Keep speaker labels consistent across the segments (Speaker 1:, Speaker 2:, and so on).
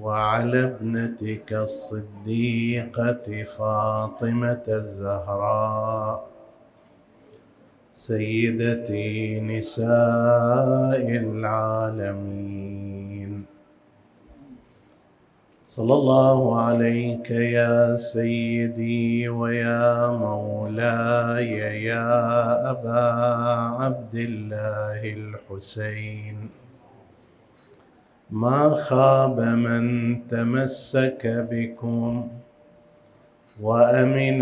Speaker 1: وعلى ابنتك الصديقة فاطمة الزهراء سيدتي نساء العالمين. صلى الله عليك يا سيدي ويا مولاي يا أبا عبد الله الحسين. ما خاب من تمسك بكم وأمن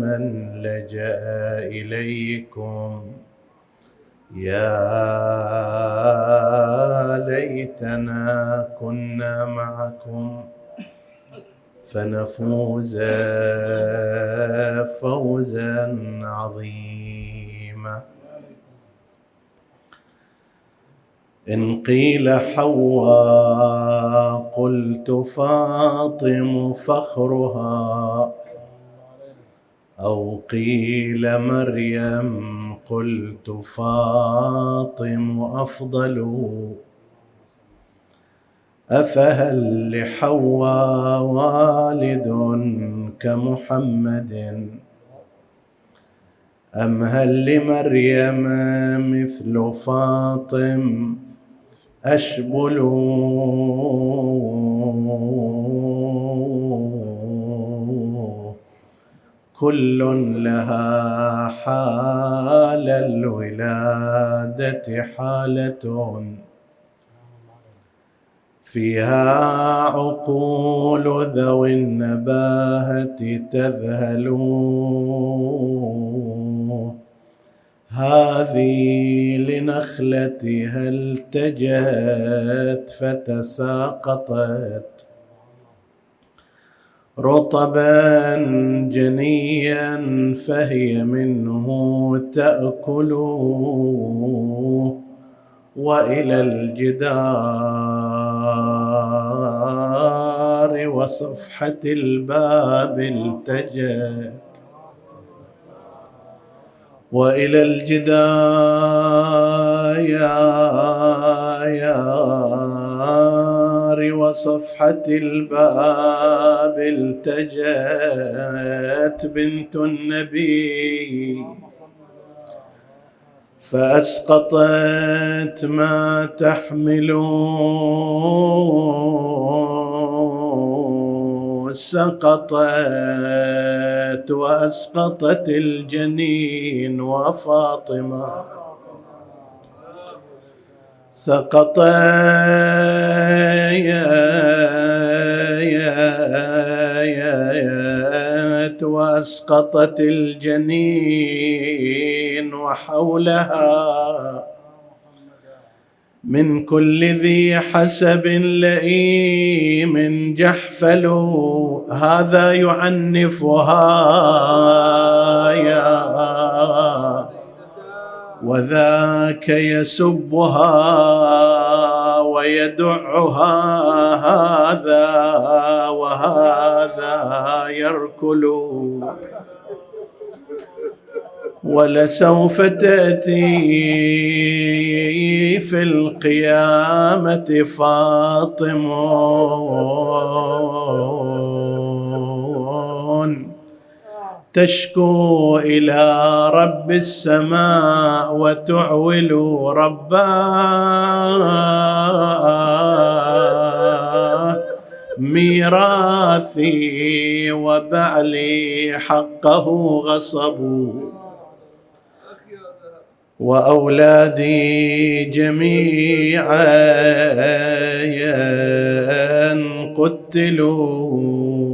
Speaker 1: من لجأ إليكم. يا ليتنا كنا معكم فنفوز فوزا عظيما. إن قيل حواء قلت فاطم فخرها أو قيل مريم قلت فاطم أفضل أفهل لحواء والد كمحمد أم هل لمريم مثل فاطم أشبل كل لها حال الولادة حالة فيها عقول ذوي النباهة تذهل هذه لنخلتها التجت فتساقطت. رطبا جنيا فهي منه تاكل وإلى الجدار وصفحة الباب التجت وإلى الجدار وصفحة الباب التجت بنت النبي. فأسقطت ما تحملون. سقطت وأسقطت الجنين وفاطمة. سقط وأسقطت الجنين وحولها. من كل ذي حسب لئيم جحفل هذا يعنفها يا وذاك يسبها ويدعها هذا وهذا يركل. ولسوف تأتي في القيامة فاطم تشكو إلى رب السماء وتعول رباه ميراثي وبعلي حقه غصبوا وأولادي جميعا قتلوا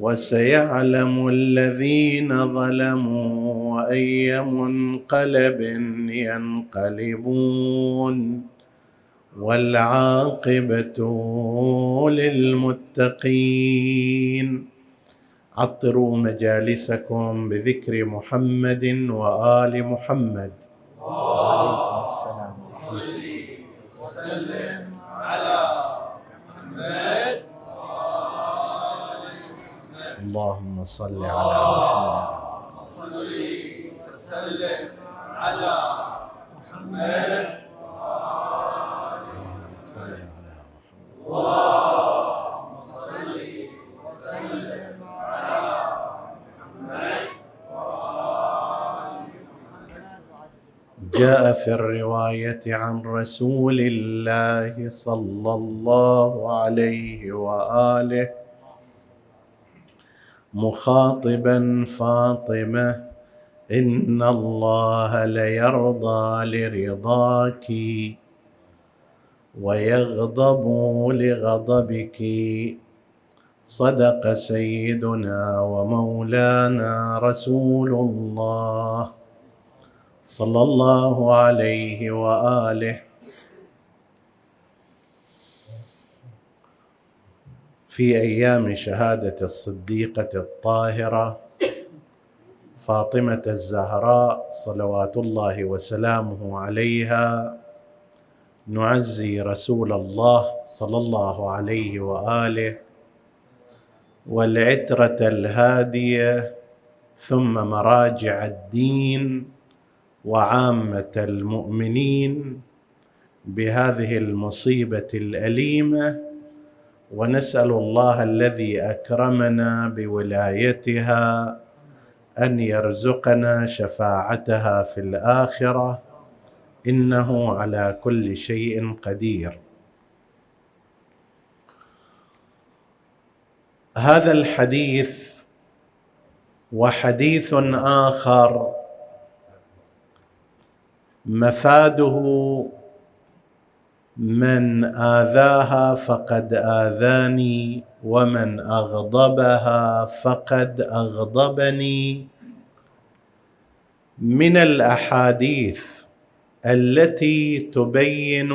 Speaker 1: وسيعلم الذين ظلموا وأي منقلب ينقلبون والعاقبة للمتقين. عطروا مجالسكم بذكر محمد وآل محمد.
Speaker 2: اللهم صل وسلم.
Speaker 1: اللهم صل على محمد
Speaker 2: صل وسلم على محمد
Speaker 1: صل على محمد
Speaker 2: صل وسلم على محمد.
Speaker 1: جاء في الرواية عن رسول الله صلى الله عليه وآله مخاطبا فاطمة. إن الله ليرضى لرضاك ويغضب لغضبك. صدق سيدنا ومولانا رسول الله صلى الله عليه وآله في أيام شهادة الصديقة الطاهرة فاطمة الزهراء صلوات الله وسلامه عليها نعزي رسول الله صلى الله عليه وآله والعترة الهادية ثم مراجع الدين وعامة المؤمنين بهذه المصيبة الأليمة. ونسأل الله الذي أكرمنا بولايتها أن يرزقنا شفاعتها في الآخرة. إنه على كل شيء قدير. هذا الحديث وحديث آخر مفاده من آذاها فقد آذاني ومن أغضبها فقد أغضبني. من الأحاديث التي تبين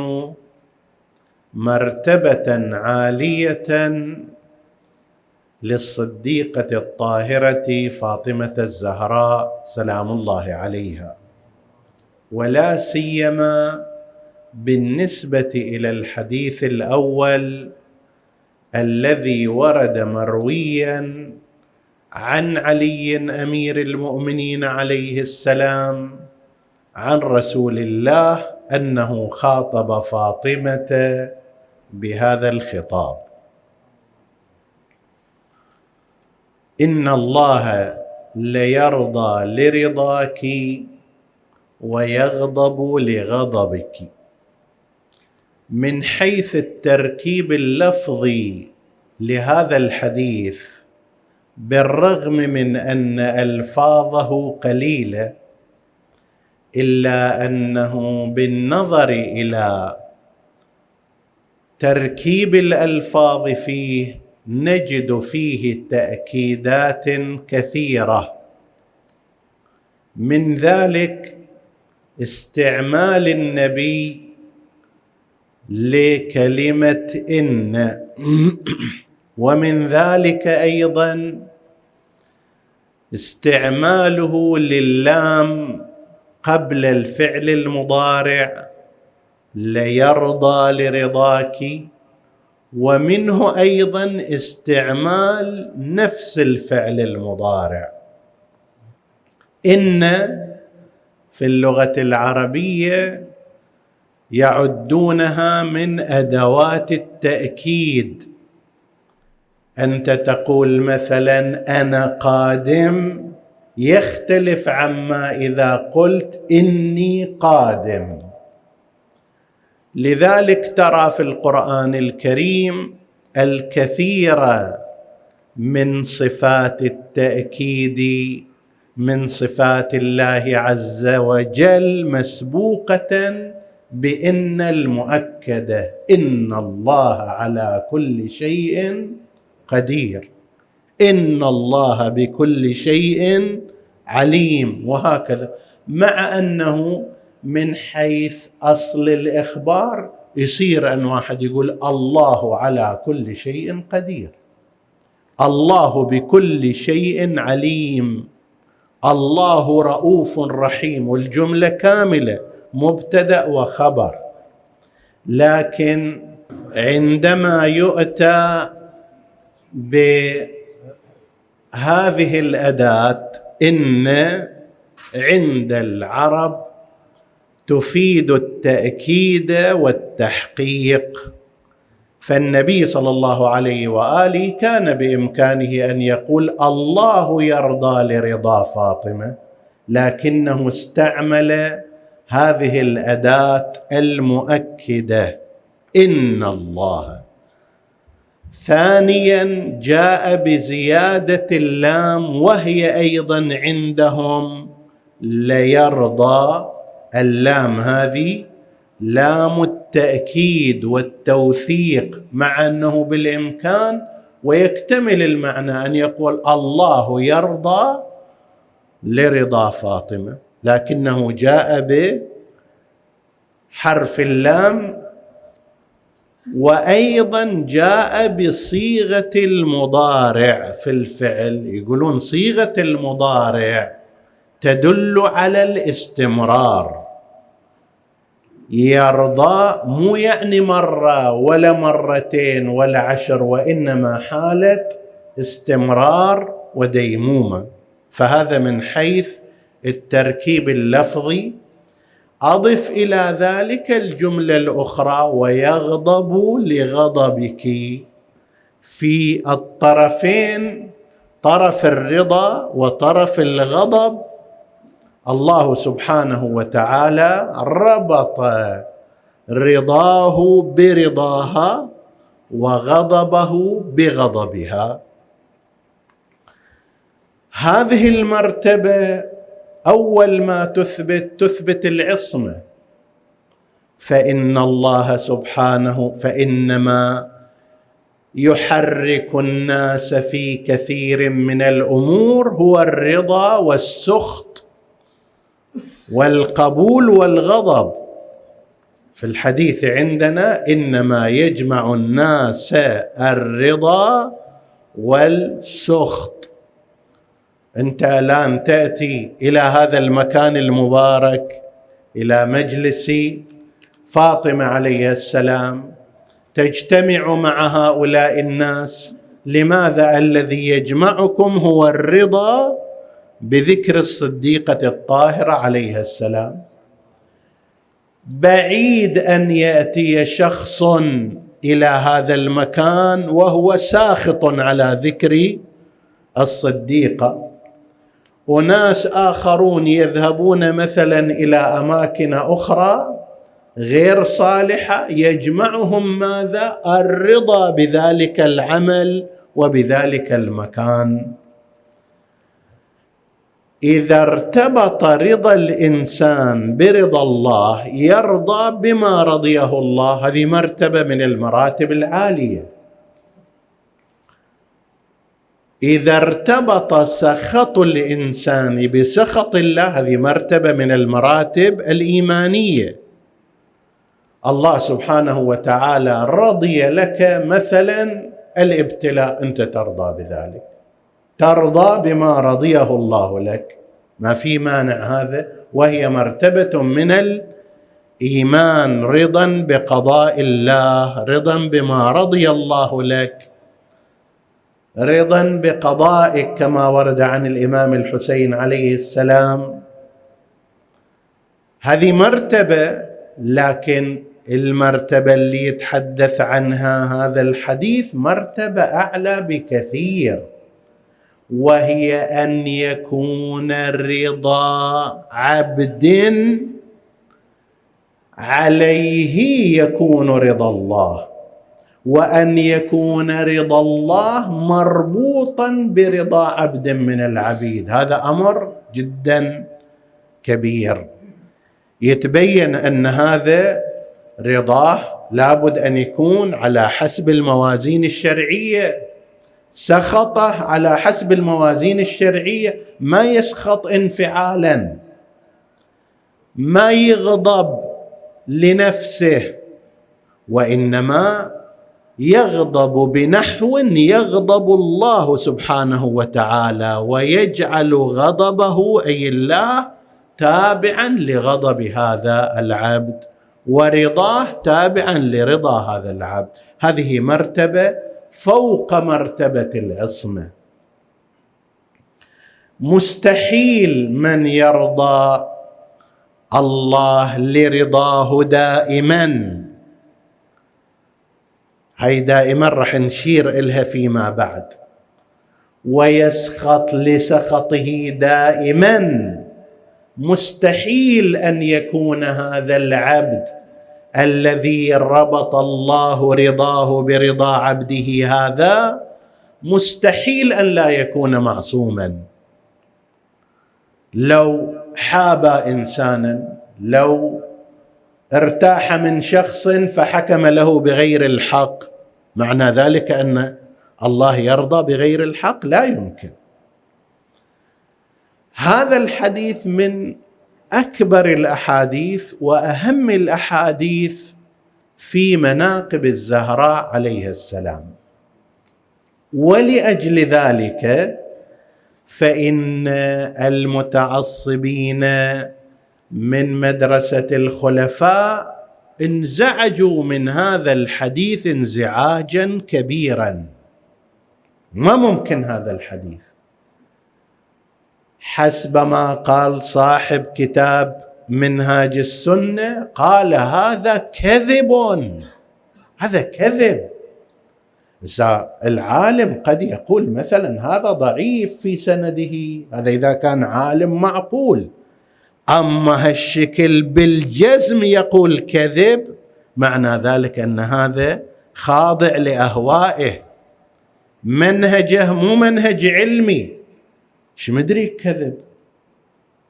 Speaker 1: مرتبة عالية للصديقة الطاهرة فاطمة الزهراء سلام الله عليها. ولا سيما بالنسبة إلى الحديث الأول الذي ورد مرويا عن علي أمير المؤمنين عليه السلام عن رسول الله أنه خاطب فاطمة بهذا الخطاب. إن الله ليرضى لرضاك ويغضب لغضبك. من حيث التركيب اللفظي لهذا الحديث بالرغم من أن ألفاظه قليلة إلا أنه بالنظر إلى تركيب الألفاظ فيه نجد فيه تأكيدات كثيرة. من ذلك استعمال النبي لكلمة إن. ومن ذلك أيضا استعماله للام قبل الفعل المضارع ليرضى لرضاك. ومنه أيضا استعمال نفس الفعل المضارع. إن في اللغة العربية يعدونها من أدوات التأكيد. أنت تقول مثلا أنا قادم يختلف عما إذا قلت إني قادم. لذلك ترى في القرآن الكريم الكثير من صفات التأكيد من صفات الله عز وجل مسبوقة بإن المؤكده إن الله على كل شيء قدير. إن الله بكل شيء عليم. وهكذا. مع أنه من حيث أصل الإخبار يصير أن واحد يقول الله على كل شيء قدير. الله بكل شيء عليم. الله رؤوف رحيم. والجملة كاملة. مبتدأ وخبر. لكن عندما يؤتى بهذه الأداة إن عند العرب تفيد التأكيد والتحقيق. فالنبي صلى الله عليه وآله كان بإمكانه أن يقول الله يرضى لرضا فاطمة لكنه استعمل هذه الأداة المؤكدة. إن الله. ثانيا جاء بزيادة اللام وهي أيضا عندهم. ليرضى اللام هذه. لام التأكيد والتوثيق مع أنه بالإمكان. ويكتمل المعنى أن يقول الله يرضى لرضا فاطمة. لكنه جاء بحرف اللام وأيضا جاء بصيغة المضارع في الفعل. يقولون صيغة المضارع تدل على الاستمرار. يرضى مو يعني مرة ولا مرتين ولا عشر وإنما حالة استمرار وديمومة. فهذا من حيث التركيب اللفظي أضف إلى ذلك الجملة الأخرى ويغضب لغضبك. في الطرفين طرف الرضا وطرف الغضب. الله سبحانه وتعالى ربط رضاه برضاها وغضبه بغضبها. هذه المرتبة أول ما تثبت تثبت العصمه فإن الله سبحانه فإنما يحرك الناس في كثير من الأمور هو الرضا والسخط والقبول والغضب. في الحديث عندنا إنما يجمع الناس الرضا والسخط. أنت الان تأتي إلى هذا المكان المبارك إلى مجلس فاطمة عليه السلام. تجتمع مع هؤلاء الناس. لماذا الذي يجمعكم هو الرضا بذكر الصديقة الطاهرة عليها السلام؟ بعيد أن يأتي شخص إلى هذا المكان وهو ساخط على ذكر الصديقة. وناس آخرون يذهبون مثلا إلى أماكن أخرى غير صالحة يجمعهم ماذا؟ الرضا بذلك العمل وبذلك المكان. إذا ارتبط رضا الإنسان برضا الله يرضى بما رضيه الله. هذه مرتبة من المراتب العالية. إذا ارتبط سخط الإنسان بسخط الله هذه مرتبة من المراتب الإيمانية. الله سبحانه وتعالى رضي لك مثلا الإبتلاء أنت ترضى بذلك. ترضى بما رضيه الله لك. ما في مانع هذا؟ وهي مرتبة من الإيمان رضا بقضاء الله رضا بما رضي الله لك. رضا بقضائك كما ورد عن الإمام الحسين عليه السلام. هذه مرتبة لكن المرتبة اللي يتحدث عنها هذا الحديث مرتبة أعلى بكثير وهي أن يكون رضا عبد عليه يكون رضا الله. وأن يكون رضا الله مربوطا برضا عبد من العبيد. هذا أمر جدا كبير. يتبين أن هذا رضاه لابد أن يكون على حسب الموازين الشرعية. سخطه على حسب الموازين الشرعية. ما يسخط انفعالا. ما يغضب لنفسه. وإنما يغضب بنحو يغضب الله سبحانه وتعالى ويجعل غضبه أي الله تابعا لغضب هذا العبد ورضاه تابعا لرضا هذا العبد. هذه مرتبة فوق مرتبة العصمة. مستحيل من يرضى الله لرضاه دائما. هاي دائما راح نشير إلها فيما بعد. ويسخط لسخطه دائما. مستحيل أن يكون هذا العبد الذي ربط الله رضاه برضا عبده هذا مستحيل أن لا يكون معصوما. لو حاب انسانا لو ارتاح من شخص فحكم له بغير الحق. معنى ذلك أن الله يرضى بغير الحق لا يمكن. هذا الحديث من أكبر الأحاديث وأهم الأحاديث في مناقب الزهراء عليه السلام. ولأجل ذلك فإن المتعصبين من مدرسة الخلفاء انزعجوا من هذا الحديث انزعاجا كبيرا. ما ممكن هذا الحديث. حسب ما قال صاحب كتاب منهاج السنة قال هذا كذب. هذا كذب. العالم قد يقول مثلا هذا ضعيف في سنده هذا إذا كان عالم معقول. أما هالشكل بالجزم يقول كذب معنى ذلك أن هذا خاضع لأهوائه. منهجه مو منهج علمي. إيش مدري كذب؟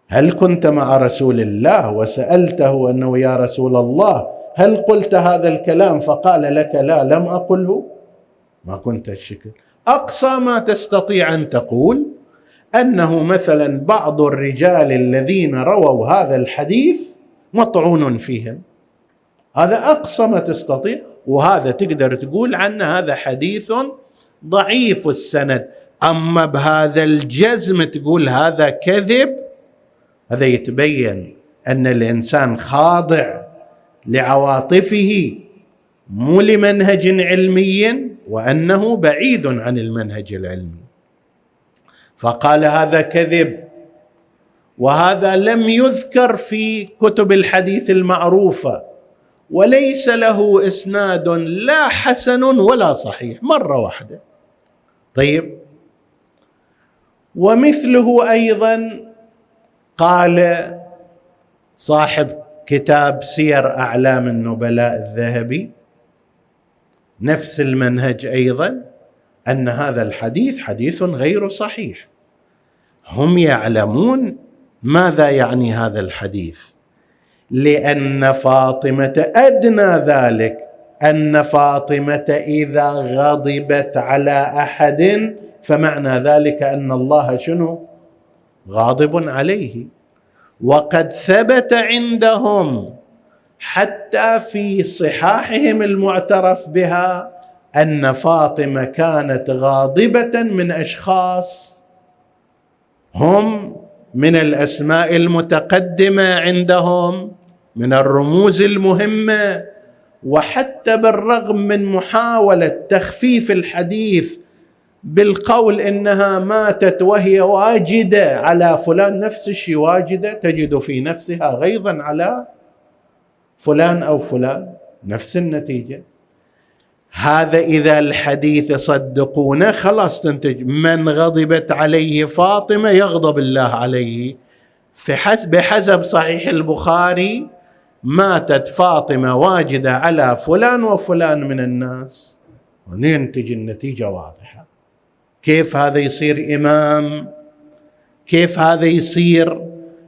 Speaker 1: هل كنت مع رسول الله وسألته أنه يا رسول الله هل قلت هذا الكلام؟ فقال لك لا لم أقله. ما كنت الشكل أقصى ما تستطيع أن تقول أنه مثلا بعض الرجال الذين رووا هذا الحديث مطعون فيهم. هذا أقصى ما تستطيع وهذا تقدر تقول عنه هذا حديث ضعيف السند. أما بهذا الجزم تقول هذا كذب هذا يتبين أن الإنسان خاضع لعواطفه مو لمنهج علمي وأنه بعيد عن المنهج العلمي. فقال هذا كذب. وهذا لم يذكر في كتب الحديث المعروفة. وليس له إسناد لا حسن ولا صحيح مرة واحدة. طيب. ومثله أيضا قال صاحب كتاب سير أعلام النبلاء الذهبي نفس المنهج أيضا أن هذا الحديث حديث غير صحيح. هم يعلمون ماذا يعني هذا الحديث. لأن فاطمة أدنى ذلك. أن فاطمة إذا غضبت على أحد فمعنى ذلك أن الله شنو؟ غاضب عليه. وقد ثبت عندهم حتى في صحاحهم المعترف بها أن فاطمة كانت غاضبة من أشخاص هم من الأسماء المتقدمة عندهم من الرموز المهمة. وحتى بالرغم من محاولة تخفيف الحديث بالقول إنها ماتت وهي واجدة على فلان نفس الشيء واجدة تجد في نفسها غيظا على فلان أو فلان نفس النتيجة. هذا إذا الحديث صدقونه خلاص تنتج. من غضبت عليه فاطمة يغضب الله عليه. في حسب بحسب صحيح البخاري ماتت فاطمة واجدة على فلان وفلان من الناس. وننتج النتيجة واضحة. كيف هذا يصير إمام؟ كيف هذا يصير؟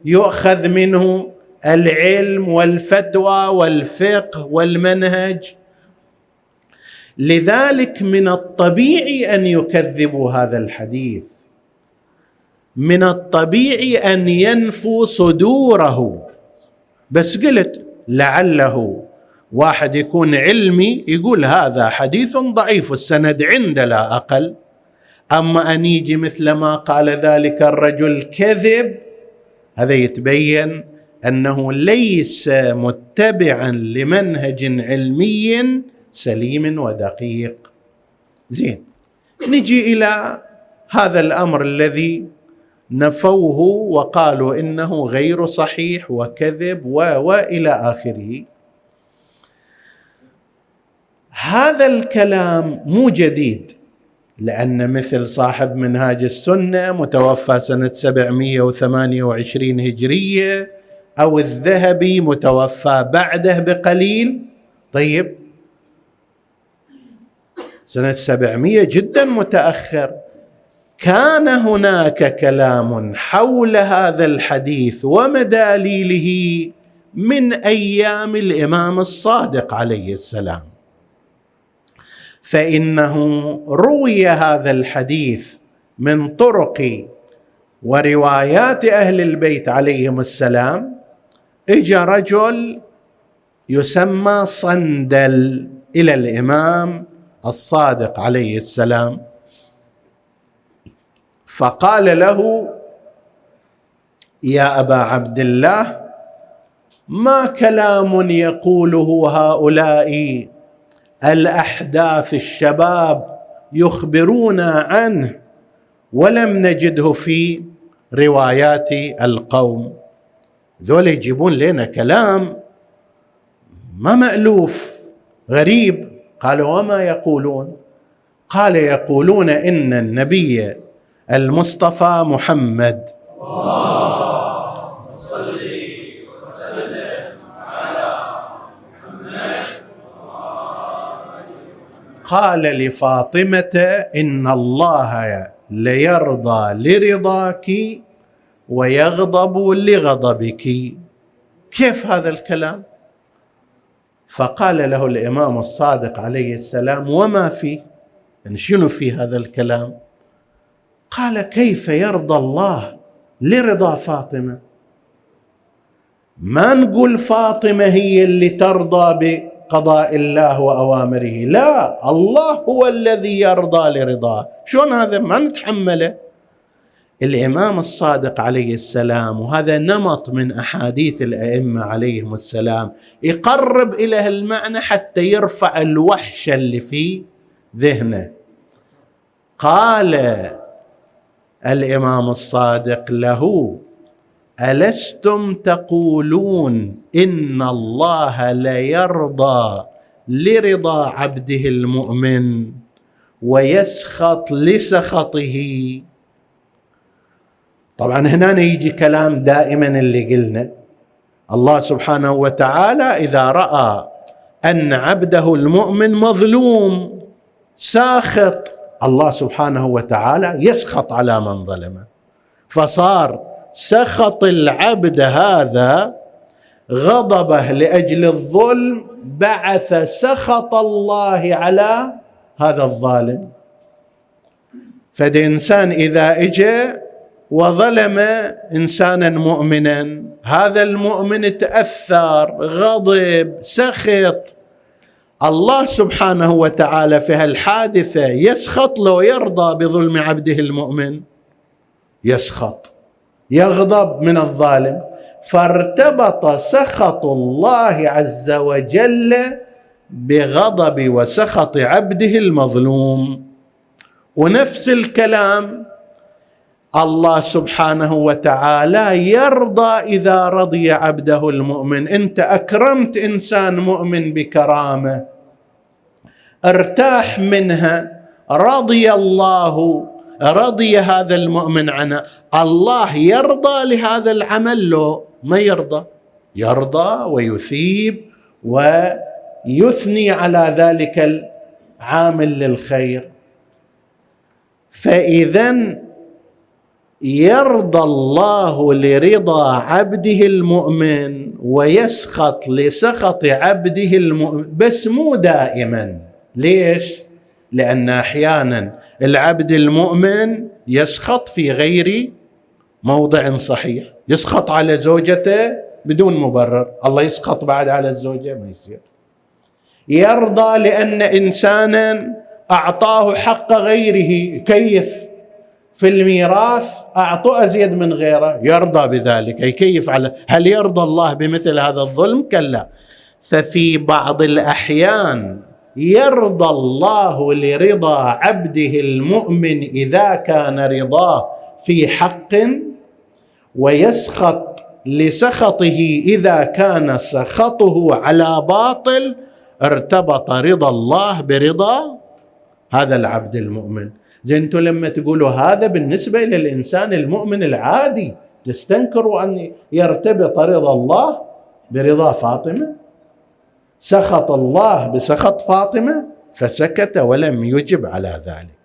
Speaker 1: يؤخذ منه العلم والفتوى والفقه والمنهج. لذلك من الطبيعي أن يكذبوا هذا الحديث. من الطبيعي أن ينفوا صدوره. بس قلت لعله واحد يكون علمي يقول هذا حديث ضعيف السند عند لا أقل. أما أن يجي مثل ما قال ذلك الرجل كذب هذا يتبين أنه ليس متبعا لمنهج علمي سليم ودقيق. زين. نجي إلى هذا الأمر الذي نفوه وقالوا إنه غير صحيح وكذب و والى آخره. هذا الكلام مو جديد لأن مثل صاحب منهاج السنة متوفى سنة 728 هجرية أو الذهبي متوفى بعده بقليل. طيب. سنة 700 جدا متأخر. كان هناك كلام حول هذا الحديث ومداليله من أيام الإمام الصادق عليه السلام. فإنه روي هذا الحديث من طرق وروايات أهل البيت عليهم السلام. اجى رجل يسمى صندل إلى الإمام الصادق عليه السلام. فقال له يا أبا عبد الله ما كلام يقوله هؤلاء الأحداث الشباب يخبرونا عنه ولم نجده في روايات القوم؟ ذول يجيبون لنا كلام ما مألوف غريب. قال وما يقولون؟ قال يقولون إن النبي المصطفى محمد. قال لفاطمة إن الله ليرضى لرضاك ويغضب لغضبك. كيف هذا الكلام؟ فقال له الإمام الصادق عليه السلام وما فيه يعني شنو في هذا الكلام؟ قال كيف يرضى الله لرضا فاطمة؟ ما نقول فاطمة هي اللي ترضى بقضاء الله وأوامره لا الله هو الذي يرضى لرضاه. شلون هذا؟ ما نتحمله. الإمام الصادق عليه السلام وهذا نمط من أحاديث الأئمة عليهم السلام. يقرب إلى المعنى حتى يرفع الوحشه اللي في ذهنه. قال الإمام الصادق له ألستم تقولون إن الله ليرضى لرضا عبده المؤمن ويسخط لسخطه طبعا هنا يجي كلام دائما اللي قلنا. الله سبحانه وتعالى إذا رأى أن عبده المؤمن مظلوم ساخط. الله سبحانه وتعالى يسخط على من ظلمه فصار سخط العبد هذا غضبه لأجل الظلم بعث سخط الله على هذا الظالم. فد انسان إذا اجى وظلم إنسانا مؤمنا. هذا المؤمن تأثر غضب سخط. الله سبحانه وتعالى في هالحادثة يسخط له ويرضى بظلم عبده المؤمن. يسخط. يغضب من الظالم. فارتبط سخط الله عز وجل بغضب وسخط عبده المظلوم. ونفس الكلام الله سبحانه وتعالى يرضى إذا رضي عبده المؤمن. أنت أكرمت إنسان مؤمن بكرامة ارتاح منها رضي الله رضي هذا المؤمن عنه. الله يرضى لهذا العمل لو ما يرضى يرضى ويثيب ويثني على ذلك العامل للخير. فاذا يرضى الله لرضا عبده المؤمن ويسخط لسخط عبده المؤمن بس مو دائما. ليش؟ لأن أحيانا العبد المؤمن يسخط في غير موضع صحيح يسخط على زوجته بدون مبرر الله يسخط بعد على الزوجة ما يصير. يرضى لأن انسانا أعطاه حق غيره كيف؟ في الميراث اعطوا أزيد من غيره. يرضى بذلك. يكيف على هل يرضى الله بمثل هذا الظلم؟ كلا. ففي بعض الأحيان يرضى الله لرضا عبده المؤمن إذا كان رضاه في حق ويسخط لسخطه إذا كان سخطه على باطل ارتبط رضا الله برضا هذا العبد المؤمن. زين أنتم لما تقولوا هذا بالنسبة للإنسان المؤمن العادي تستنكروا أن يرتبط رضا الله برضا فاطمة؟ سخط الله بسخط فاطمة فسكت ولم يجب على ذلك.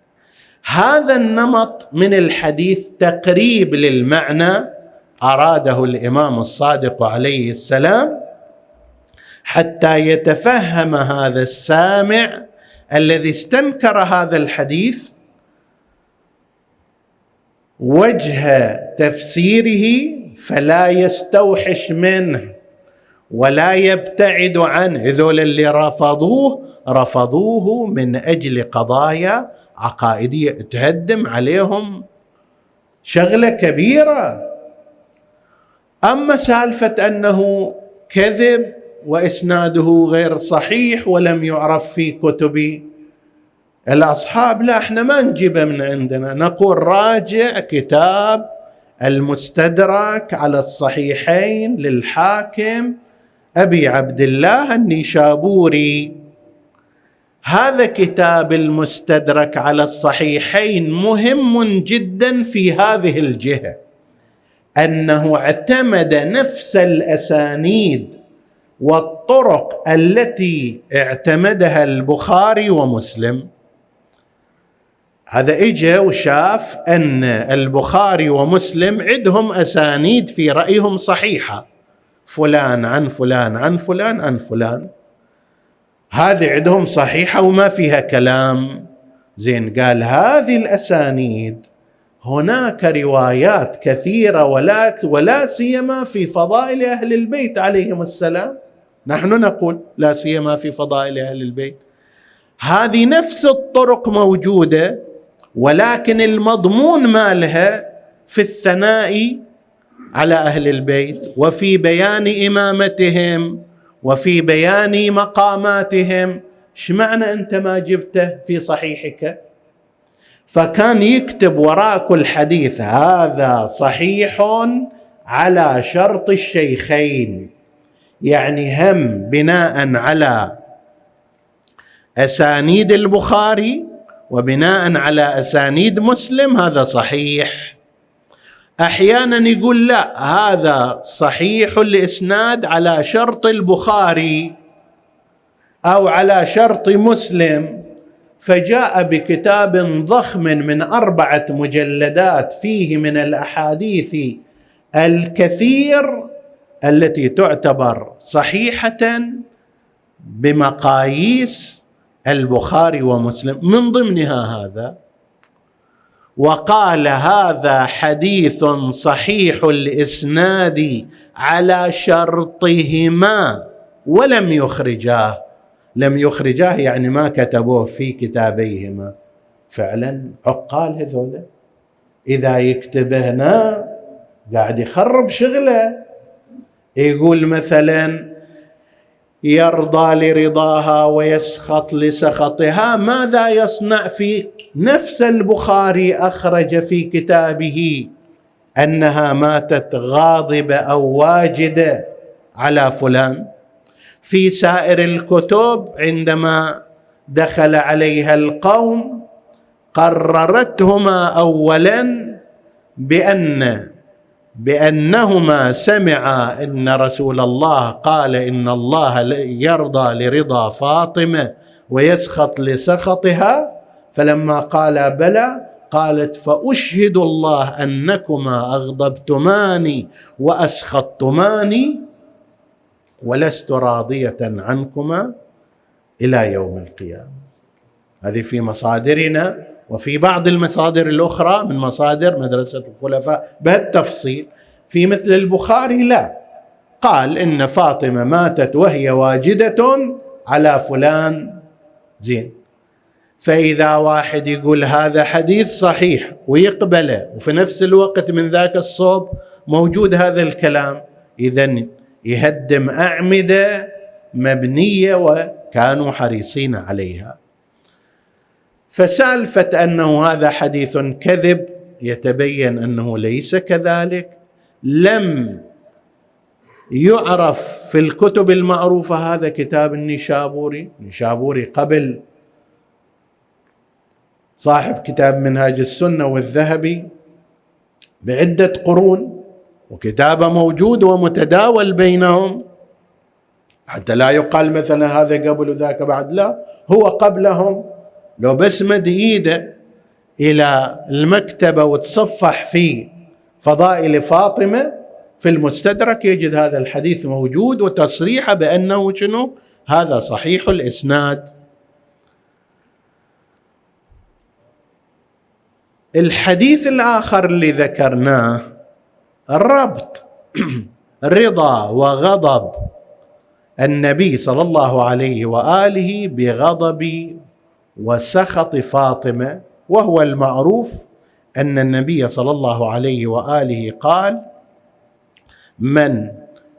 Speaker 1: هذا النمط من الحديث تقريب للمعنى أراده الإمام الصادق عليه السلام حتى يتفهم هذا السامع الذي استنكر هذا الحديث وجه تفسيره فلا يستوحش منه ولا يبتعد عنه. هذول اللي رفضوه رفضوه من أجل قضايا عقائدية. تهدم عليهم شغلة كبيرة. أما سالفة أنه كذب وإسناده غير صحيح ولم يعرف في كتب الأصحاب لا إحنا ما نجيبه من عندنا. نقول راجع كتاب المستدرك على الصحيحين للحاكم أبي عبد الله النيشابوري. هذا كتاب المستدرك على الصحيحين مهم جدا في هذه الجهة أنه اعتمد نفس الأسانيد والطرق التي اعتمدها البخاري ومسلم. هذا اجى وشاف أن البخاري ومسلم عندهم أسانيد في رأيهم صحيحة. فلان عن فلان عن فلان عن فلان. هذه عندهم صحيحة وما فيها كلام. زين قال هذه الأسانيد هناك روايات كثيرة ولا ولا سيما في فضائل أهل البيت عليهم السلام. نحن نقول لا سيما في فضائل أهل البيت. هذه نفس الطرق موجودة ولكن المضمون مالها في الثناء على أهل البيت وفي بيان إمامتهم وفي بيان مقاماتهم. إيش معنى أنت ما جبته في صحيحك؟ فكان يكتب وراء كل حديث هذا صحيح على شرط الشيخين. يعني هم بناء على أسانيد البخاري وبناء على أسانيد مسلم هذا صحيح. أحيانا يقول لا هذا صحيح الإسناد على شرط البخاري أو على شرط مسلم فجاء بكتاب ضخم من أربعة مجلدات فيه من الأحاديث الكثير التي تعتبر صحيحة بمقاييس البخاري ومسلم من ضمنها هذا. وقال هذا حديث صحيح الإسناد على شرطهما ولم يخرجاه. لم يخرجاه يعني ما كتبوه في كتابيهما. فعلا عقال هذول إذا يكتب هنا قاعد يخرب شغله. يقول مثلا يرضى لرضاها ويسخط لسخطها. ماذا يصنع في نفس البخاري أخرج في كتابه؟ أنها ماتت غاضبه أو واجده على فلان. في سائر الكتب عندما دخل عليها القوم قررتهما اولا بأن بأنهما سمعا إن رسول الله قال إن الله يرضى لرضا فاطمة ويسخط لسخطها فلما قال بلى قالت فأشهد الله أنكما أغضبتماني وأسخطتماني ولست راضية عنكما إلى يوم القيامة. هذه في مصادرنا. وفي بعض المصادر الأخرى من مصادر مدرسة الخلفاء بهالتفصيل في مثل البخاري لا. قال إن فاطمة ماتت وهي واجدة على فلان. زين. فإذا واحد يقول هذا حديث صحيح ويقبله وفي نفس الوقت من ذاك الصوب موجود هذا الكلام اذا يهدم أعمدة مبنية وكانوا حريصين عليها. فسالفة أنه هذا حديث كذب يتبين أنه ليس كذلك. لم يعرف في الكتب المعروفة هذا كتاب النشابوري. النشابوري قبل صاحب كتاب منهاج السنة والذهبي بعدة قرون وكتابه موجود ومتداول بينهم. حتى لا يقال مثلا هذا قبل وذاك بعد لا هو قبلهم. لو بس مد ايده إلى المكتبة وتصفح في فضائل فاطمة في المستدرك يجد هذا الحديث موجود وتصريحه بأنه شنو؟ هذا صحيح الإسناد. الحديث الآخر اللي ذكرناه الربط رضا وغضب النبي صلى الله عليه وآله بغضب وسخط فاطمة وهو المعروف أن النبي صلى الله عليه وآله قال من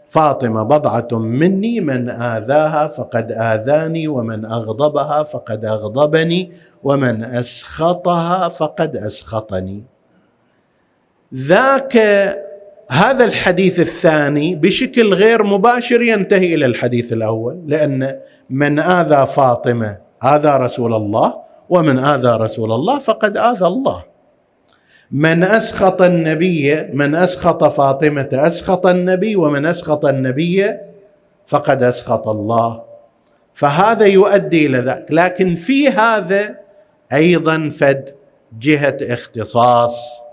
Speaker 1: فاطمة بضعة مني من آذاها فقد آذاني ومن أغضبها فقد أغضبني ومن أسخطها فقد أسخطني. ذاك هذا الحديث الثاني بشكل غير مباشر ينتهي إلى الحديث الأول لأن من آذى فاطمة اذى رسول الله ومن اذى رسول الله فقد آذى الله. من أسخط النبي من أسخط فاطمة أسخط النبي ومن أسخط النبي فقد أسخط الله. فهذا يؤدي إلى ذلك. لكن في هذا أيضا فد جهة اختصاص.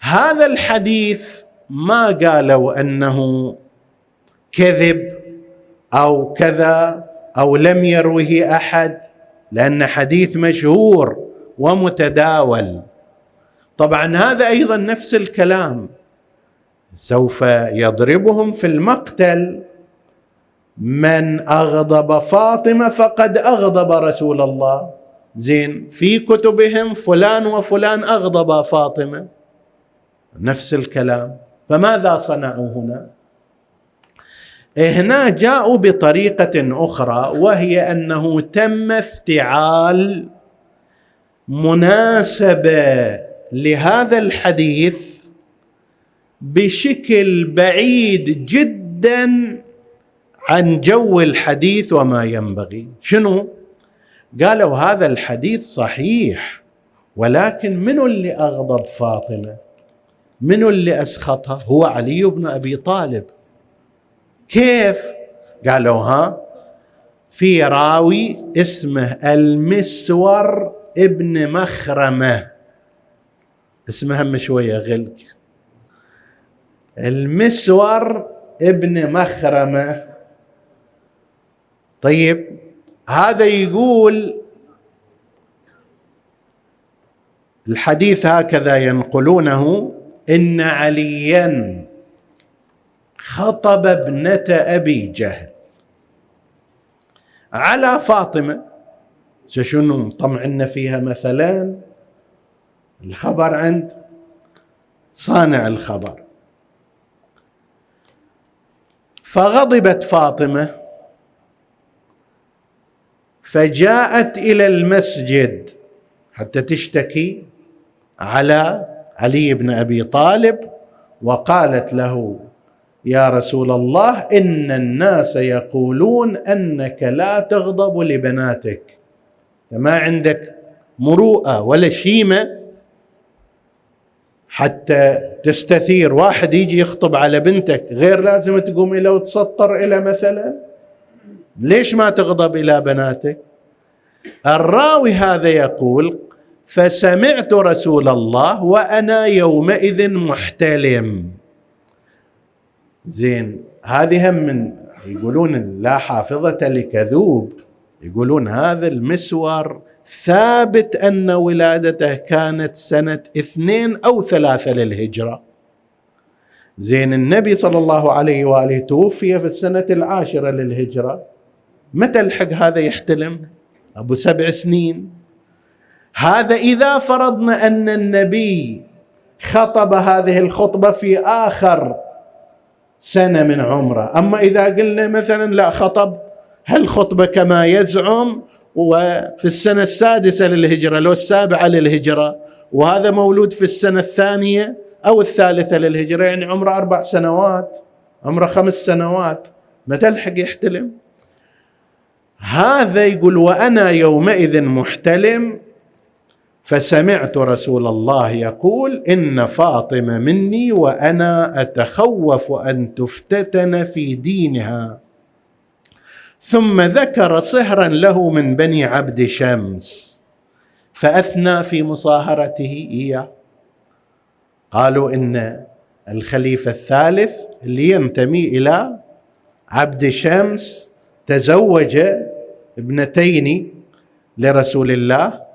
Speaker 1: هذا الحديث ما قالوا أنه كذب أو كذا أو لم يروه أحد لأن حديث مشهور ومتداول. طبعا هذا أيضا نفس الكلام. سوف يضربهم في المقتل. من أغضب فاطمة فقد أغضب رسول الله. زين في كتبهم فلان وفلان أغضب فاطمة. نفس الكلام. فماذا صنعوا هنا؟ هنا جاءوا بطريقة أخرى وهي أنه تم افتعال مناسبة لهذا الحديث بشكل بعيد جدا عن جو الحديث وما ينبغي. شنو؟ قالوا هذا الحديث صحيح ولكن من اللي أغضب فاطمة؟ من اللي أسخطها؟ هو علي بن أبي طالب. كيف؟ قالوا ها في راوي اسمه المسور ابن مخرمة. اسمه هم شوية غلق. المسور ابن مخرمة. طيب هذا يقول الحديث هكذا ينقلونه إن عليا خطب ابنة أبي جهل. على فاطمة شنو طمعنا فيها مثلا؟ الخبر عند صانع الخبر. فغضبت فاطمة فجاءت إلى المسجد حتى تشتكي على علي بن أبي طالب وقالت له يا رسول الله إن الناس يقولون أنك لا تغضب لبناتك. ما عندك مروءة ولا شيمة حتى تستثير. واحد يجي يخطب على بنتك غير لازم تقوم إلى وتسطر إلى مثلا. ليش ما تغضب إلى بناتك؟ الراوي هذا يقول فسمعت رسول الله وأنا يومئذ محتلم. زين هذه هم من يقولون لا حافظة لكذوب. يقولون هذا المسور ثابت أن ولادته كانت سنة اثنين أو ثلاثة للهجرة. زين النبي صلى الله عليه وآله توفي في السنة العاشرة للهجرة. متى الحق هذا يحتلم؟ أبو سبع سنين. هذا إذا فرضنا أن النبي خطب هذه الخطبة في آخر سنة من عمره. أما إذا قلنا مثلا لا خطب هالخطبة كما يزعم؟ وفي السنة السادسة للهجرة لو السابعة للهجرة وهذا مولود في السنة الثانية أو الثالثة للهجرة يعني عمره أربع سنوات عمره خمس سنوات متى الحق يحتلم؟ هذا يقول وأنا يومئذ محتلم فسمعت رسول الله يقول إن فاطمة مني وأنا أتخوف أن تفتتن في دينها. ثم ذكر صهرا له من بني عبد شمس فأثنى في مصاهرته إياه. قالوا إن الخليفة الثالث اللي ينتمي إلى عبد شمس تزوج ابنتين لرسول الله.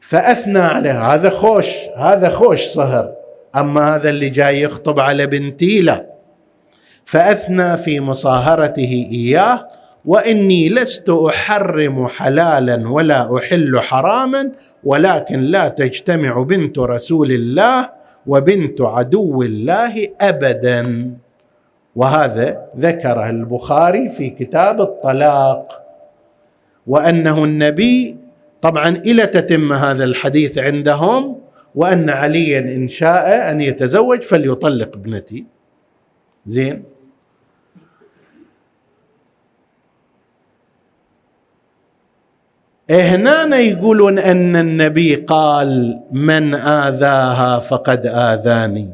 Speaker 1: فأثنى عليه هذا خوش هذا خوش صهر. أما هذا اللي جاي يخطب على بنتي لا. فأثنى في مصاهرته إياه وإني لست أحرم حلالا ولا أحل حراما ولكن لا تجتمع بنت رسول الله وبنت عدو الله أبدا. وهذا ذكره البخاري في كتاب الطلاق. وأنه النبي طبعا إلى تتم هذا الحديث عندهم وأن عليا إن شاء أن يتزوج فليطلق ابنتي. زين؟ هنا يقولون أن النبي قال من آذاها فقد آذاني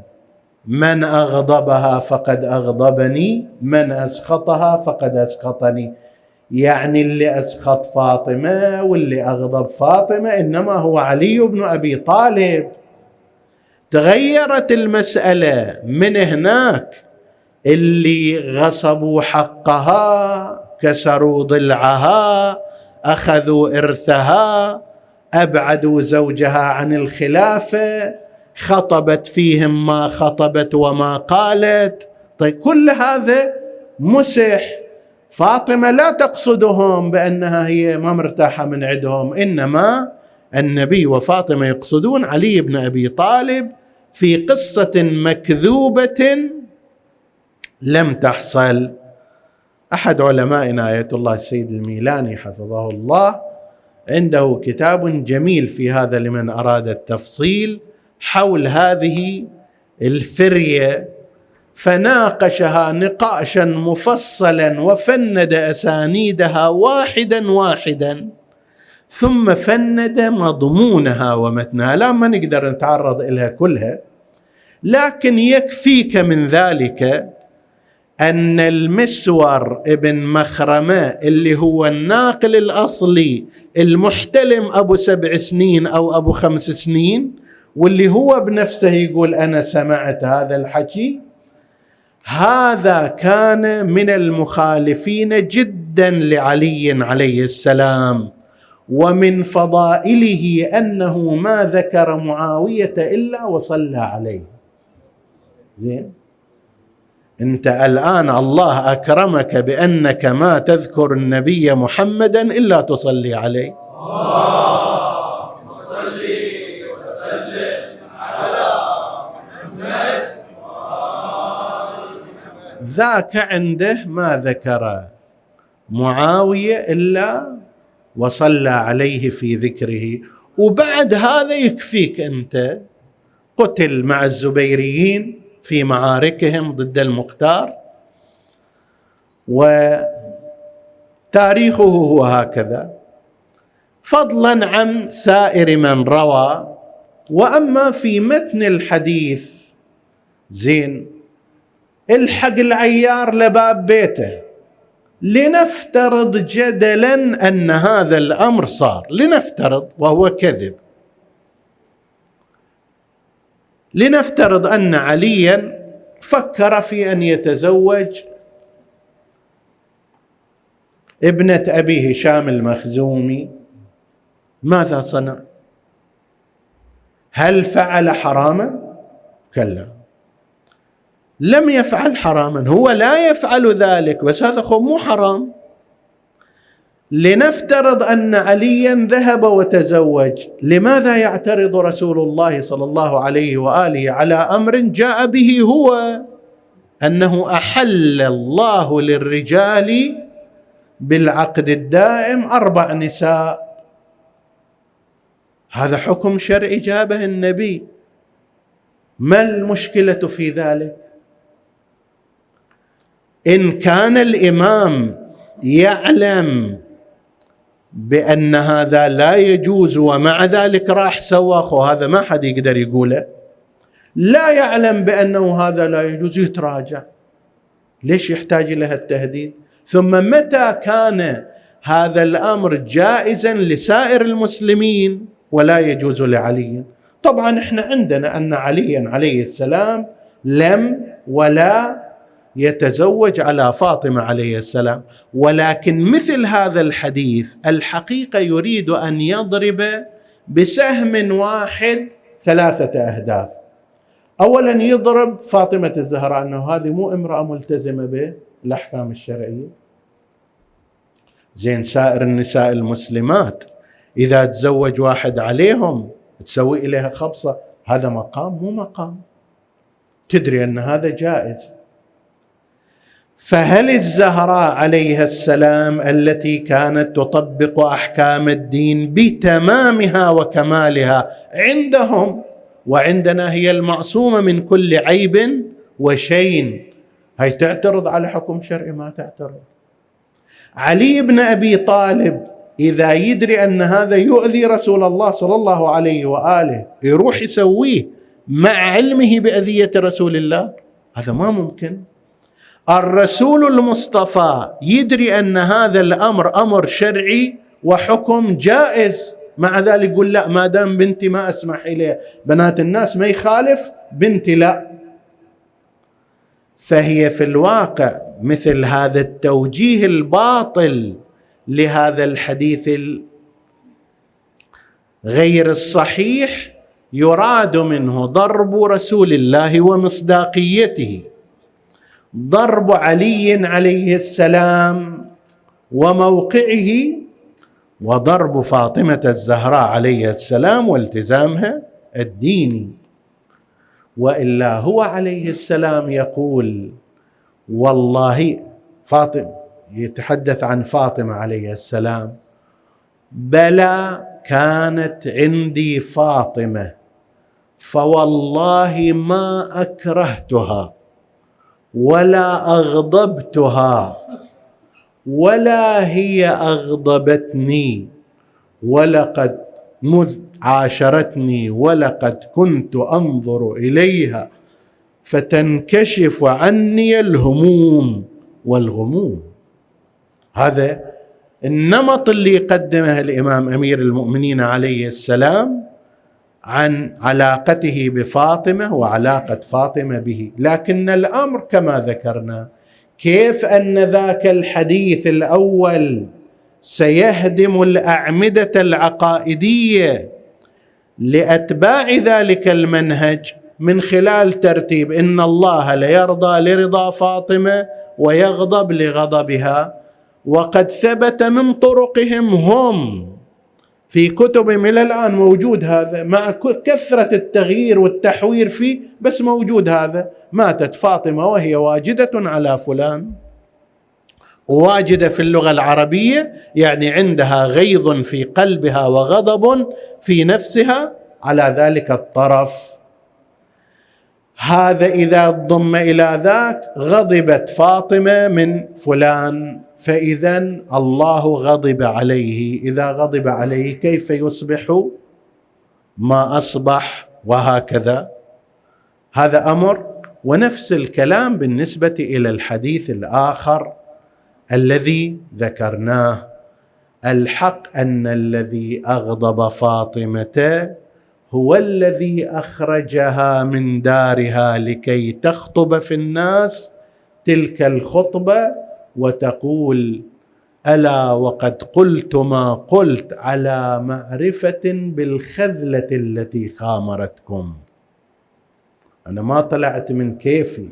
Speaker 1: من أغضبها فقد أغضبني من أسخطها فقد أسخطني. يعني اللي اسخط فاطمة واللي أغضب فاطمة إنما هو علي بن أبي طالب. تغيرت المسألة من هناك اللي غصبوا حقها كسروا ضلعها أخذوا إرثها أبعدوا زوجها عن الخلافة خطبت فيهم ما خطبت وما قالت. طيب كل هذا مسح. فاطمة لا تقصدهم بأنها هي ما مرتاحة من عندهم إنما النبي وفاطمة يقصدون علي بن أبي طالب في قصة مكذوبة لم تحصل. أحد علمائنا إيه الله السيد الميلاني حفظه الله عنده كتاب جميل في هذا لمن أراد التفصيل حول هذه الفرية. فناقشها نقاشا مفصلا وفند أسانيدها واحدا واحدا ثم فند مضمونها ومتنها. لا ما نقدر نتعرض اليها كلها. لكن يكفيك من ذلك أن المسور ابن مخرمة اللي هو الناقل الأصلي المحتلم أبو سبع سنين أو أبو خمس سنين واللي هو بنفسه يقول أنا سمعت هذا الحكي هذا كان من المخالفين جدا لعلي عليه السلام. ومن فضائله أنه ما ذكر معاوية إلا وصلى عليه. زين؟ أنت الآن الله أكرمك بأنك ما تذكر النبي محمدا إلا تصلي عليه. ذاك عنده ما ذكر. معاوية إلا وصلى عليه في ذكره. وبعد هذا يكفيك أنت. قتل مع الزبيريين في معاركهم ضد المختار. وتاريخه هو هكذا. فضلا عن سائر من روى. وأما في متن الحديث زين الحق العيار لباب بيته. لنفترض جدلا أن هذا الأمر صار. لنفترض وهو كذب. لنفترض أن عليا فكر في أن يتزوج ابنة أبي هشام المخزومي. ماذا صنع؟ هل فعل حراما؟ كلا. لم يفعل حراما هو لا يفعل ذلك بس هذا خو مو حرام. لنفترض أن عليا ذهب وتزوج لماذا يعترض رسول الله صلى الله عليه وآله على أمر جاء به هو؟ أنه أحل الله للرجال بالعقد الدائم أربع نساء. هذا حكم شرعي جابه النبي. ما المشكلة في ذلك؟ إن كان الإمام يعلم بأن هذا لا يجوز ومع ذلك راح سوى خو هذا ما حد يقدر يقوله. لا يعلم بأنه هذا لا يجوز يتراجع. ليش يحتاج إلى التهديد ثم متى كان هذا الأمر جائزا لسائر المسلمين ولا يجوز لعلي؟ طبعا إحنا عندنا أن عليا عليه السلام لم ولا يتزوج على فاطمة عليه السلام. ولكن مثل هذا الحديث الحقيقة يريد أن يضرب بسهم واحد ثلاثة أهداف. اولا يضرب فاطمة الزهراء أنه هذه مو امرأة ملتزمة بالأحكام الشرعية. زين سائر النساء المسلمات إذا تزوج واحد عليهم تسوي إليها خبصة هذا مقام مو مقام؟ تدري أن هذا جائز. فهل الزهراء عليها السلام التي كانت تطبق أحكام الدين بتمامها وكمالها عندهم؟ وعندنا هي المعصومة من كل عيب وشين. هي تعترض على حكم شرعي؟ ما تعترض. علي بن أبي طالب إذا يدري أن هذا يؤذي رسول الله صلى الله عليه وآله يروح يسويه مع علمه بأذية رسول الله؟ هذا ما ممكن. الرسول المصطفى يدري أن هذا الأمر أمر شرعي وحكم جائز. مع ذلك يقول لا ما دام بنتي ما أسمح إليه. بنات الناس ما يخالف بنتي لا. فهي في الواقع مثل هذا التوجيه الباطل لهذا الحديث غير الصحيح يراد منه ضرب رسول الله ومصداقيته. ضرب علي عليه السلام وموقعه وضرب فاطمة الزهراء عليه السلام والتزامها الديني. وإلا هو عليه السلام يقول والله فاطمه يتحدث عن فاطمة عليه السلام بلى كانت عندي فاطمة فوالله ما أكرهتها. ولا أغضبتها ولا هي أغضبتني ولقد مذ عاشرتني ولقد كنت أنظر إليها فتنكشف عني الهموم والغموم. هذا النمط اللي قدمه الإمام أمير المؤمنين عليه السلام عن علاقته بفاطمة وعلاقة فاطمة به. لكن الأمر كما ذكرنا كيف أن ذاك الحديث الأول سيهدم الأعمدة العقائدية لأتباع ذلك المنهج من خلال ترتيب إن الله ليرضى لرضا فاطمة ويغضب لغضبها وقد ثبت من طرقهم هم في كتبهم إلى الآن موجود هذا مع كثرة التغيير والتحوير فيه بس موجود هذا. ماتت فاطمة وهي واجدة على فلان. واجدة في اللغة العربية يعني عندها غيظ في قلبها وغضب في نفسها. على ذلك الطرف. هذا إذا ضم إلى ذاك غضبت فاطمة من فلان. فإذا الله غضب عليه. إذا غضب عليه كيف يصبح؟ ما أصبح وهكذا. هذا أمر ونفس الكلام بالنسبة إلى الحديث الآخر الذي ذكرناه. الحق أن الذي أغضب فاطمة هو الذي أخرجها من دارها لكي تخطب في الناس تلك الخطبة وتقول ألا وقد قلت ما قلت على معرفة بالخذلة التي خامرتكم. أنا ما طلعت من كيفي.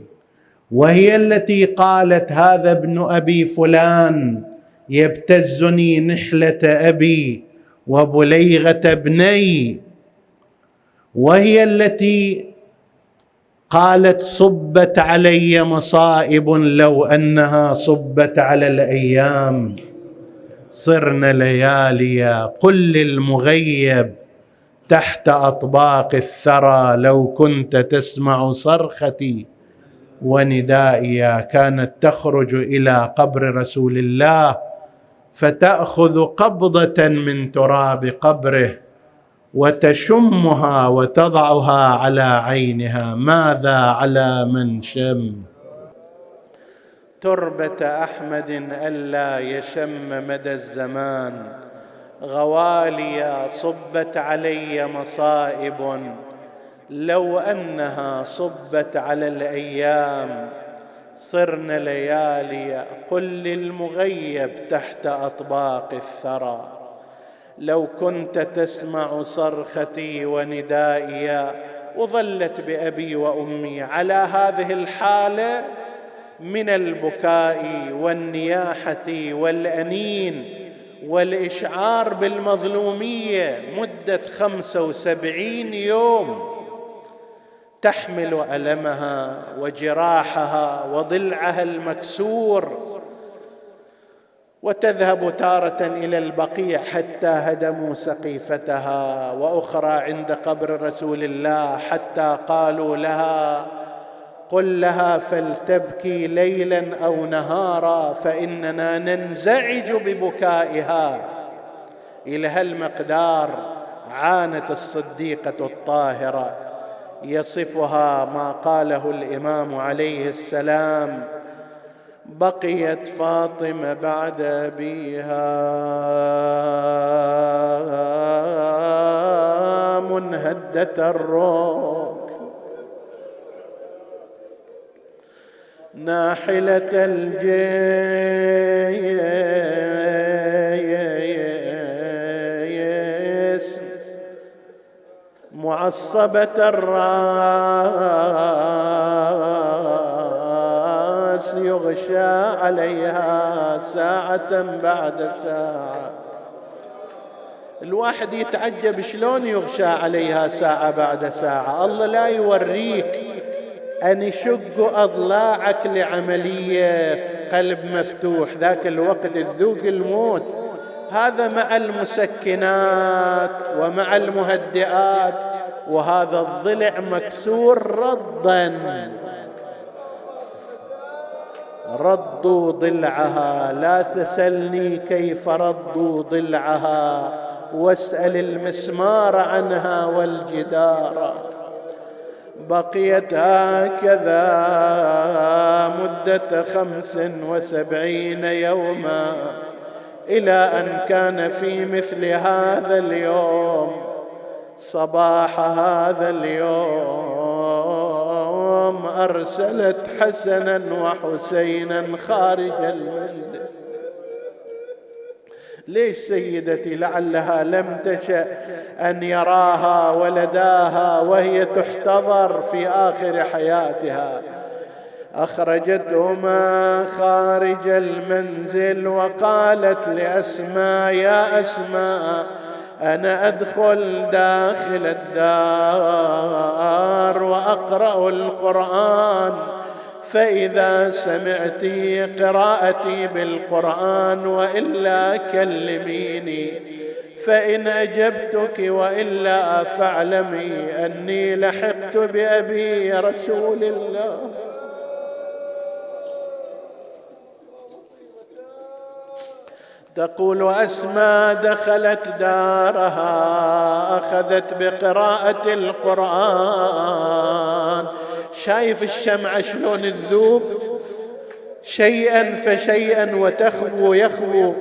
Speaker 1: وهي التي قالت هذا ابن أبي فلان يبتزني نحلة أبي وبليغة ابني. وهي التي قالت صبت علي مصائب لو أنها صبت على الأيام. صرن لياليا قل للمغيب تحت أطباق الثرى لو كنت تسمع صرختي. وندائي كانت تخرج إلى قبر رسول الله فتأخذ قبضة من تراب قبره. وتشمها وتضعها على عينها. ماذا على من شم؟ تربة أحمد ألا يشم مدى الزمان. غواليا صبت علي مصائب. لو أنها صبت على الأيام صرن ليالي قل للمغيب تحت أطباق الثرى. لو كنت تسمع صرختي وندائي وظلت بأبي وأمي على هذه الحاله من البكاء والنياحة والأنين والإشعار بالمظلومية مدة خمسة وسبعين يوم تحمل ألمها وجراحها وضلعها المكسور وتذهب تارة إلى البقيع حتى هدموا سقيفتها وأخرى عند قبر رسول الله حتى قالوا لها قل لها فلتبكي ليلا أو نهارا فإننا ننزعج ببكائها. إلى هالمقدار عانت الصديقة الطاهرة يصفها ما قاله الإمام عليه السلام بقيت فاطمة بعد أبيها. منهدة الروح. ناحلة الجيس معصبة الراس يغشى عليها ساعة بعد ساعة. الواحد يتعجب شلون يغشى عليها ساعة بعد ساعة. الله لا يوريك أن يشق أضلاعك لعملية في قلب مفتوح. ذاك الوقت تذوق الموت. هذا مع المسكنات ومع المهدئات. وهذا الضلع مكسور ردا ردوا ضلعها لا تسلني كيف ردوا ضلعها. واسأل المسمار عنها والجدار. بقيت هكذا مدة خمس وسبعين يوما إلى أن كان في مثل هذا اليوم صباح هذا اليوم. أرسلت حسنا وحسينا خارج المنزل. ليش سيدتي لعلها لم تشأ أن يراها ولداها وهي تحتضر في آخر حياتها؟ أخرجتهما خارج المنزل وقالت لأسماء يا أسماء أنا أدخل داخل الدار وأقرأ القرآن. فإذا سمعت قراءتي بالقرآن وإلا كلميني. فإن أجبتك وإلا فاعلمي أني لحقت بأبي رسول الله. تقول اسماء دخلت دارها أخذت بقراءة القرآن. شايف الشمعة شلون تذوب؟ شيئا فشيئا وتخبو يخبو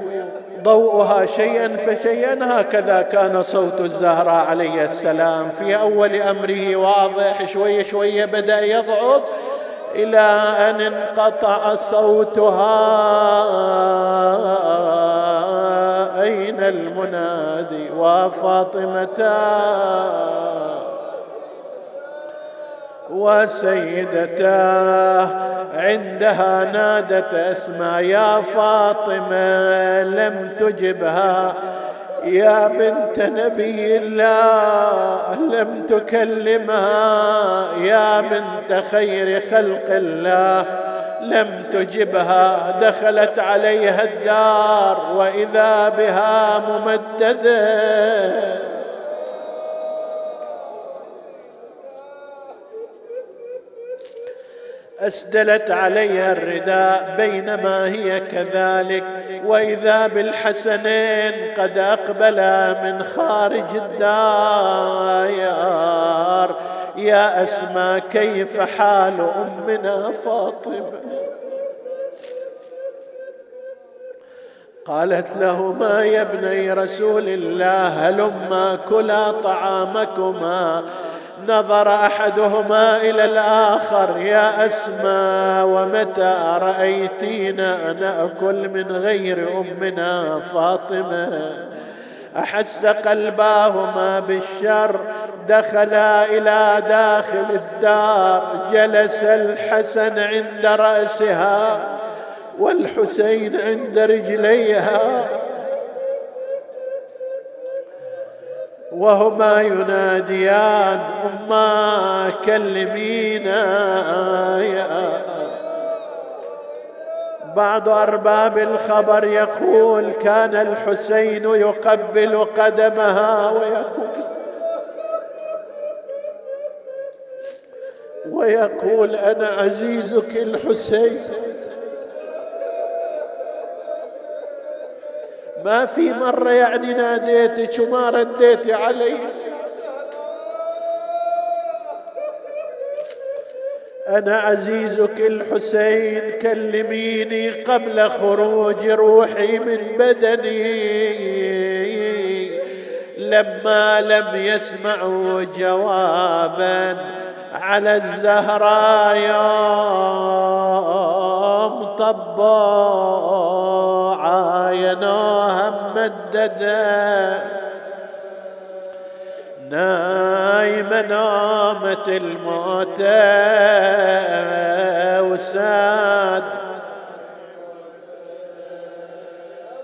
Speaker 1: ضوءها شيئا فشيئا هكذا كان صوت الزهراء عليه السلام. في أول أمره واضح شوية شوية بدأ يضعف. إلى أن انقطع صوتها. المنادي وفاطمتان وسيدتاه عندها نادت اسماء يا فاطمة لم تجبها يا بنت نبي الله لم تكلمها يا بنت خير خلق الله لم تجبها دخلت عليها الدار وإذا بها ممددة. أسدلت عليها الرداء بينما هي كذلك وإذا بالحسنين قد اقبلا من خارج الدار. يا اسماء كيف حال أمنا فاطمة؟ قالت لهما يا ابني رسول الله هلما كلا طعامكما؟ نظر أحدهما إلى الآخر يا اسماء ومتى رأيتينا ناكل من غير أمنا فاطمة؟ احس قلباهما بالشر دخلا إلى داخل الدار جلس الحسن عند رأسها والحسين عند رجليها. وهما يناديان أما كلمينا يا بعض أرباب الخبر يقول كان الحسين يقبل قدمها ويقول ويقول أنا عزيزك الحسين. ما في مرة يعني ناديتك وما رديتي علي. أنا عزيزك الحسين كلميني قبل خروج روحي من بدني. لما لم يسمعوا جوابا على الزهراء يوم طبوا عاينوها ممددة نايمة نومة الموتى وساد.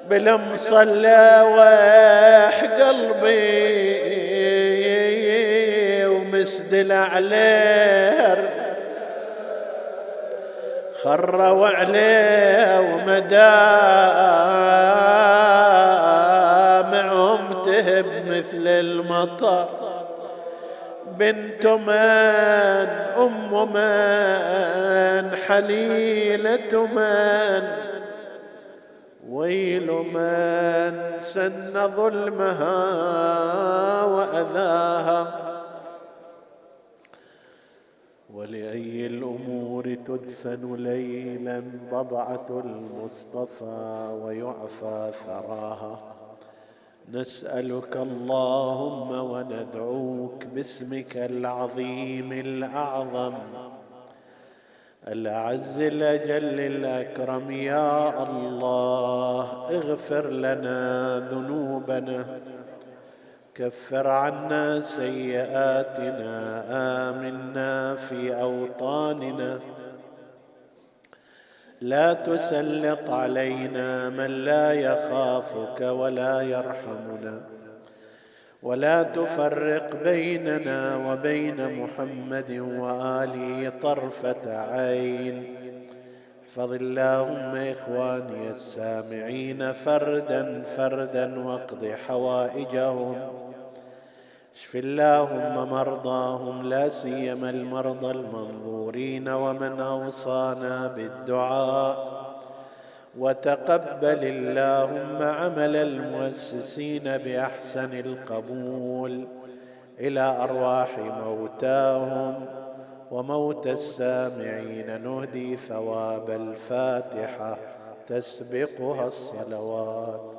Speaker 1: بالمصلى وح قلبي ومسدل عليه خروا عليه ومدامعهم تهب مثل المطر. بنت من أم من حليلة من. ويل من سن ظلمها وأذاها. ولأي الأمور تدفن ليلا بضعة المصطفى ويعفى ثراها. نسألك اللهم وندعوك باسمك العظيم الأعظم. الأعز الأجل الأكرم يا الله اغفر لنا ذنوبنا. كفر عنا سيئاتنا آمنا في أوطاننا. لا تسلط علينا من لا يخافك ولا يرحمنا. ولا تفرق بيننا وبين محمد وآله طرفة عين. احفظ اللهم إخواني السامعين فردا فردا واقض حوائجهم. اشف اللهم مرضاهم لا سيما المرضى المنظورين ومن أوصانا بالدعاء. وتقبل اللهم عمل المؤسسين بأحسن القبول إلى أرواح موتاهم وموت السامعين. نهدي ثواب الفاتحة تسبقها الصلوات.